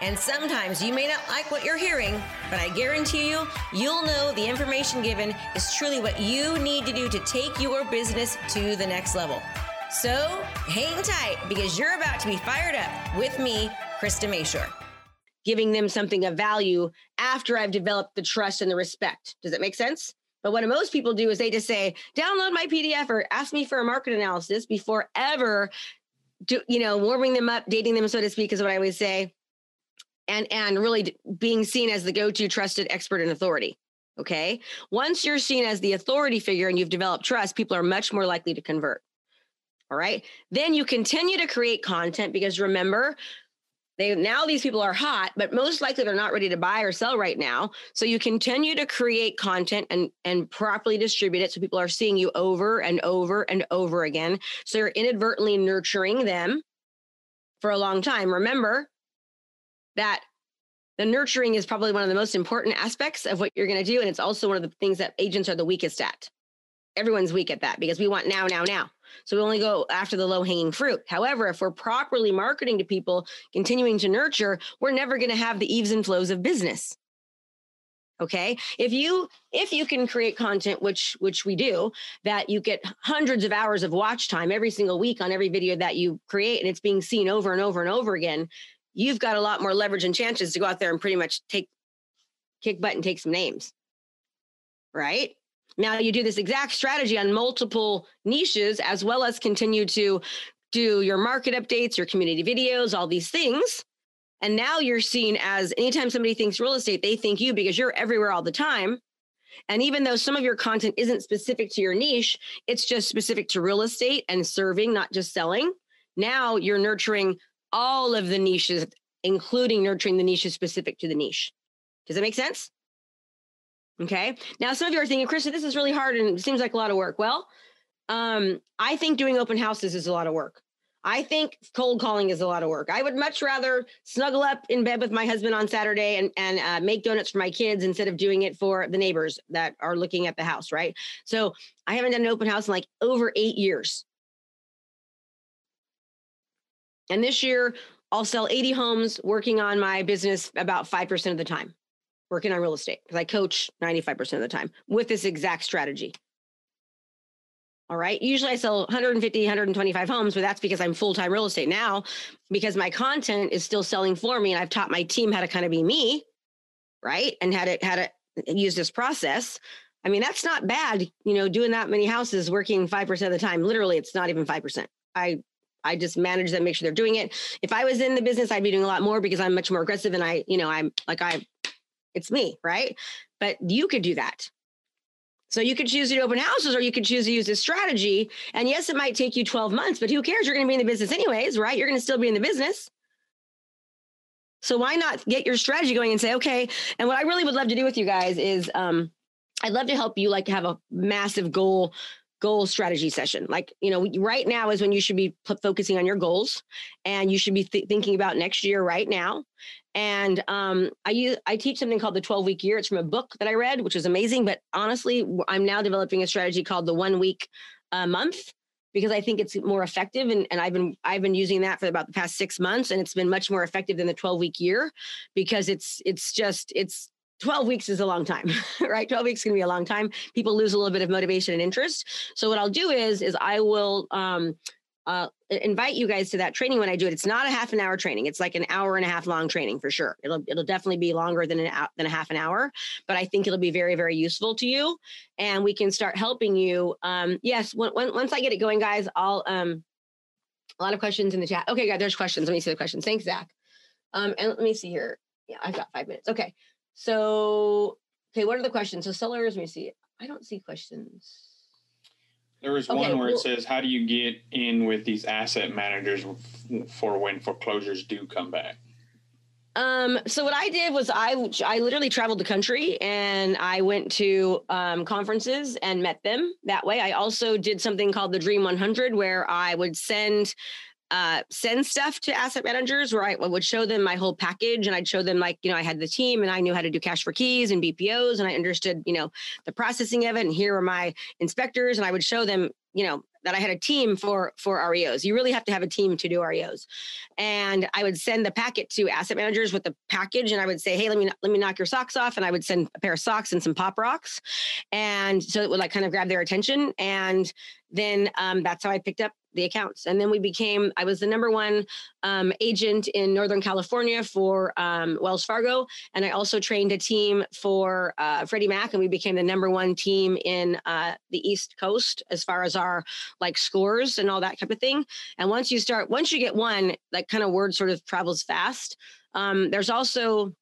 And sometimes you may not like what you're hearing, but I guarantee you, you'll know the information given is truly what you need to do to take your business to the next level. So hang tight because you're about to be fired up with me, Krista Mashore. Giving them something of value after I've developed the trust and the respect. Does that make sense? But what most people do is they just say, download my PDF or ask me for a market analysis before ever do, you know, warming them up, dating them, so to speak, is what I always say and and really being seen as the go-to trusted expert and authority okay? Once you're seen as the authority figure and you've developed trust people are much more likely to convert all right? Then you continue to create content because remember they now these people are hot but most likely they're not ready to buy or sell right now. So you continue to create content and and properly distribute it so people are seeing you over and over and over again. So you're inadvertently nurturing them for a long time. Remember that the nurturing is probably one of the most important aspects of what you're going to do. And it's also one of the things that agents are the weakest at. Everyone's weak at that because we want now, now, now. So we only go after the low hanging fruit. However, if we're properly marketing to people, continuing to nurture, we're never going to have the eves and flows of business. Okay. If you if you can create content, which which we do, that you get hundreds of hours of watch time every single week on every video that you create, and it's being seen over and over and over again, you've got a lot more leverage and chances to go out there and pretty much take kick butt and take some names. Right? Now you do this exact strategy on multiple niches as well as continue to do your market updates, your community videos, all these things. And now you're seen as anytime somebody thinks real estate, they think you because you're everywhere all the time. And even though some of your content isn't specific to your niche, it's just specific to real estate and serving, not just selling. Now you're nurturing all of the niches, including nurturing the niches specific to the niche. Does that make sense? Okay. Now, some of you are thinking, Krista, this is really hard and it seems like a lot of work. Well, um, I think doing open houses is a lot of work. I think cold calling is a lot of work. I would much rather snuggle up in bed with my husband on Saturday and and uh, make donuts for my kids instead of doing it for the neighbors that are looking at the house, right? So I haven't done an open house in like over eight years. And this year, I'll sell 80 homes working on my business about 5% of the time, working on real estate because I coach 95% of the time with this exact strategy. All right. Usually I sell 150, 125 homes, but that's because I'm full time real estate now because my content is still selling for me. And I've taught my team how to kind of be me, right? And how to, how to use this process. I mean, that's not bad, you know, doing that many houses, working 5% of the time. Literally, it's not even 5%. I I just manage them, make sure they're doing it. If I was in the business, I'd be doing a lot more because I'm much more aggressive and I, you know, I'm like, I, it's me, right? But you could do that. So you could choose to do open houses or you could choose to use this strategy. And yes, it might take you 12 months, but who cares? You're going to be in the business anyways, right? You're going to still be in the business. So why not get your strategy going and say, okay. And what I really would love to do with you guys is um, I'd love to help you like have a massive goal goal strategy session. Like, you know, right now is when you should be p- focusing on your goals and you should be th- thinking about next year right now. And um, I use I teach something called the 12 week year. It's from a book that I read, which is amazing. But honestly, I'm now developing a strategy called the one week uh, month because I think it's more effective. And, and I've been I've been using that for about the past six months, and it's been much more effective than the 12 week year because it's it's just it's 12 weeks is a long time, right? 12 weeks to be a long time. People lose a little bit of motivation and interest. So what I'll do is, is I will um, uh, invite you guys to that training when I do it. It's not a half an hour training. It's like an hour and a half long training for sure. It'll it'll definitely be longer than an than a half an hour, but I think it'll be very very useful to you, and we can start helping you. Um, yes, when, when, once I get it going, guys, I'll um, a lot of questions in the chat. Okay, guys, there's questions. Let me see the questions. Thanks, Zach. Um, and let me see here. Yeah, I've got five minutes. Okay. So, okay, what are the questions? So sellers, let me see. I don't see questions. There was okay, one where well, it says, "How do you get in with these asset managers for when foreclosures do come back?" Um, so what I did was I I literally traveled the country and I went to um, conferences and met them that way. I also did something called the Dream 100 where I would send uh, send stuff to asset managers where I would show them my whole package and I'd show them like, you know, I had the team and I knew how to do cash for keys and BPOs and I understood, you know, the processing of it. And here are my inspectors. And I would show them, you know, that I had a team for for REOs. You really have to have a team to do REOs. And I would send the packet to asset managers with the package and I would say, "Hey, let me let me knock your socks off." And I would send a pair of socks and some pop rocks. And so it would like kind of grab their attention and then um, that's how I picked up the accounts. And then we became, I was the number one um, agent in Northern California for um, Wells Fargo. And I also trained a team for uh, Freddie Mac, and we became the number one team in uh, the East Coast as far as our like scores and all that type of thing. And once you start, once you get one, that kind of word sort of travels fast. Um, there's also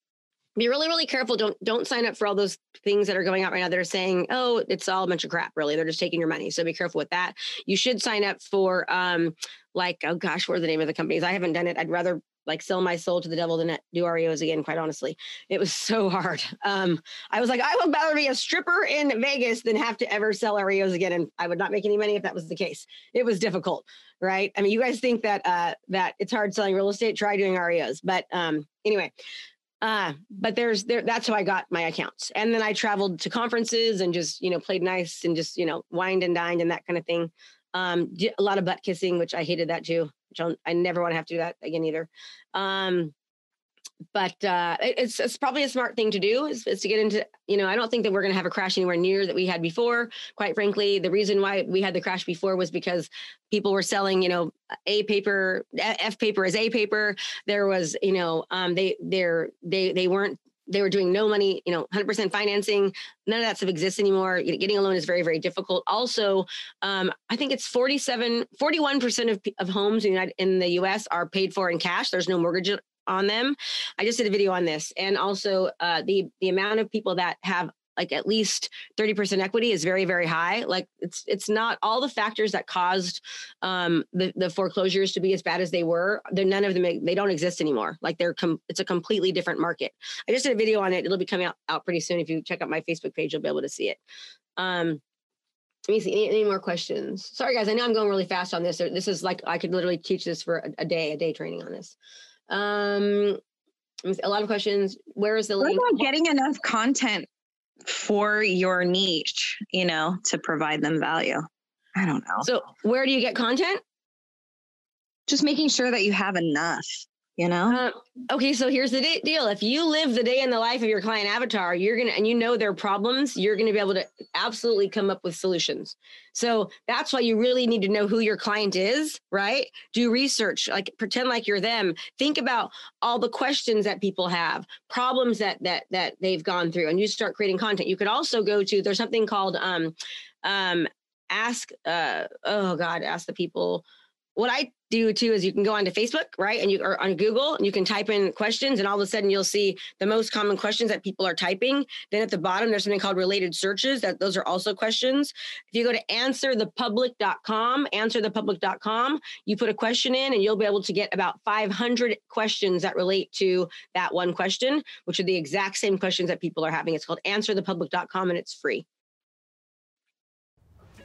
be really really careful don't don't sign up for all those things that are going out right now that are saying oh it's all a bunch of crap really they're just taking your money so be careful with that you should sign up for um like oh gosh what are the name of the companies i haven't done it i'd rather like sell my soul to the devil than do REOs again, quite honestly. It was so hard. Um, I was like, I would rather be a stripper in Vegas than have to ever sell REOs again. And I would not make any money if that was the case. It was difficult, right? I mean, you guys think that uh that it's hard selling real estate, try doing REOs. But um anyway, uh, but there's there that's how I got my accounts. And then I traveled to conferences and just, you know, played nice and just, you know, wined and dined and that kind of thing. Um, a lot of butt kissing, which I hated that too. Which I'll, I never want to have to do that again either. Um, but uh, it's it's probably a smart thing to do is, is to get into you know I don't think that we're going to have a crash anywhere near that we had before. Quite frankly, the reason why we had the crash before was because people were selling you know A paper, F paper is A paper. There was you know um, they they're they they weren't they were doing no money, you know, 100% financing. None of that stuff exists anymore. Getting a loan is very, very difficult. Also, um, I think it's 47, 41% of, of homes in the, United, in the US are paid for in cash. There's no mortgage on them. I just did a video on this, and also uh, the the amount of people that have like at least 30% equity is very very high. Like it's it's not all the factors that caused um, the, the foreclosures to be as bad as they were they're none of them they don't exist anymore. Like they're com- it's a completely different market. I just did a video on it. It'll be coming out, out pretty soon if you check out my facebook page you'll be able to see it. Um, let me see any, any, more questions? Sorry guys i know i'm going really fast on this. This is like i could literally teach this for a, a day a day training on this um, a lot of questions. Where is the link? getting enough content for your niche, you know, to provide them value. I don't know. So, where do you get content? Just making sure that you have enough you know? Uh, okay so here's the deal. If you live the day in the life of your client avatar you're gonna and you know their problems you're gonna be able to absolutely come up with solutions. So that's why you really need to know who your client is right? Do research like pretend like you're them. Think about all the questions that people have problems that that that they've gone through and you start creating content. You could also go to there's something called um um ask uh oh god ask the people what I do too is you can go onto Facebook, right? And you or on Google and you can type in questions and all of a sudden you'll see the most common questions that people are typing. Then at the bottom, there's something called related searches that those are also questions. If you go to answerthepublic.com, answerthepublic.com, you put a question in and you'll be able to get about 500 questions that relate to that one question, which are the exact same questions that people are having. It's called answerthepublic.com and it's free.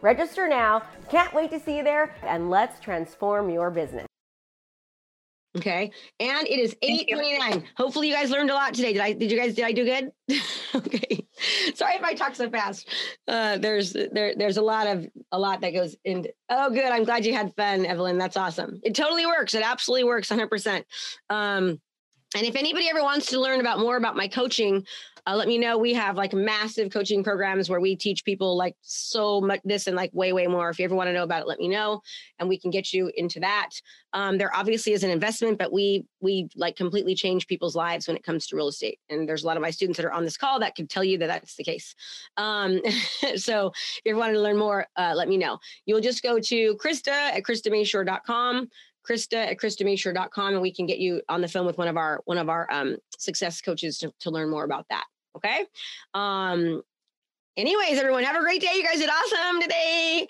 Register now. Can't wait to see you there, and let's transform your business. Okay. And it is 829. Hopefully you guys learned a lot today. Did I did you guys did I do good? okay. Sorry if I talk so fast. Uh there's there there's a lot of a lot that goes into oh good. I'm glad you had fun, Evelyn. That's awesome. It totally works. It absolutely works 100 percent Um and if anybody ever wants to learn about more about my coaching, uh, let me know. We have like massive coaching programs where we teach people like so much this and like way, way more. If you ever want to know about it, let me know, and we can get you into that. Um, there obviously is an investment, but we we like completely change people's lives when it comes to real estate. And there's a lot of my students that are on this call that can tell you that that's the case. Um, so if you ever want to learn more, uh, let me know. You'll just go to Krista at KristaMashore.com Krista at KristaMashore.com and we can get you on the phone with one of our one of our um, success coaches to, to learn more about that. Okay. Um, anyways, everyone, have a great day. You guys did awesome today.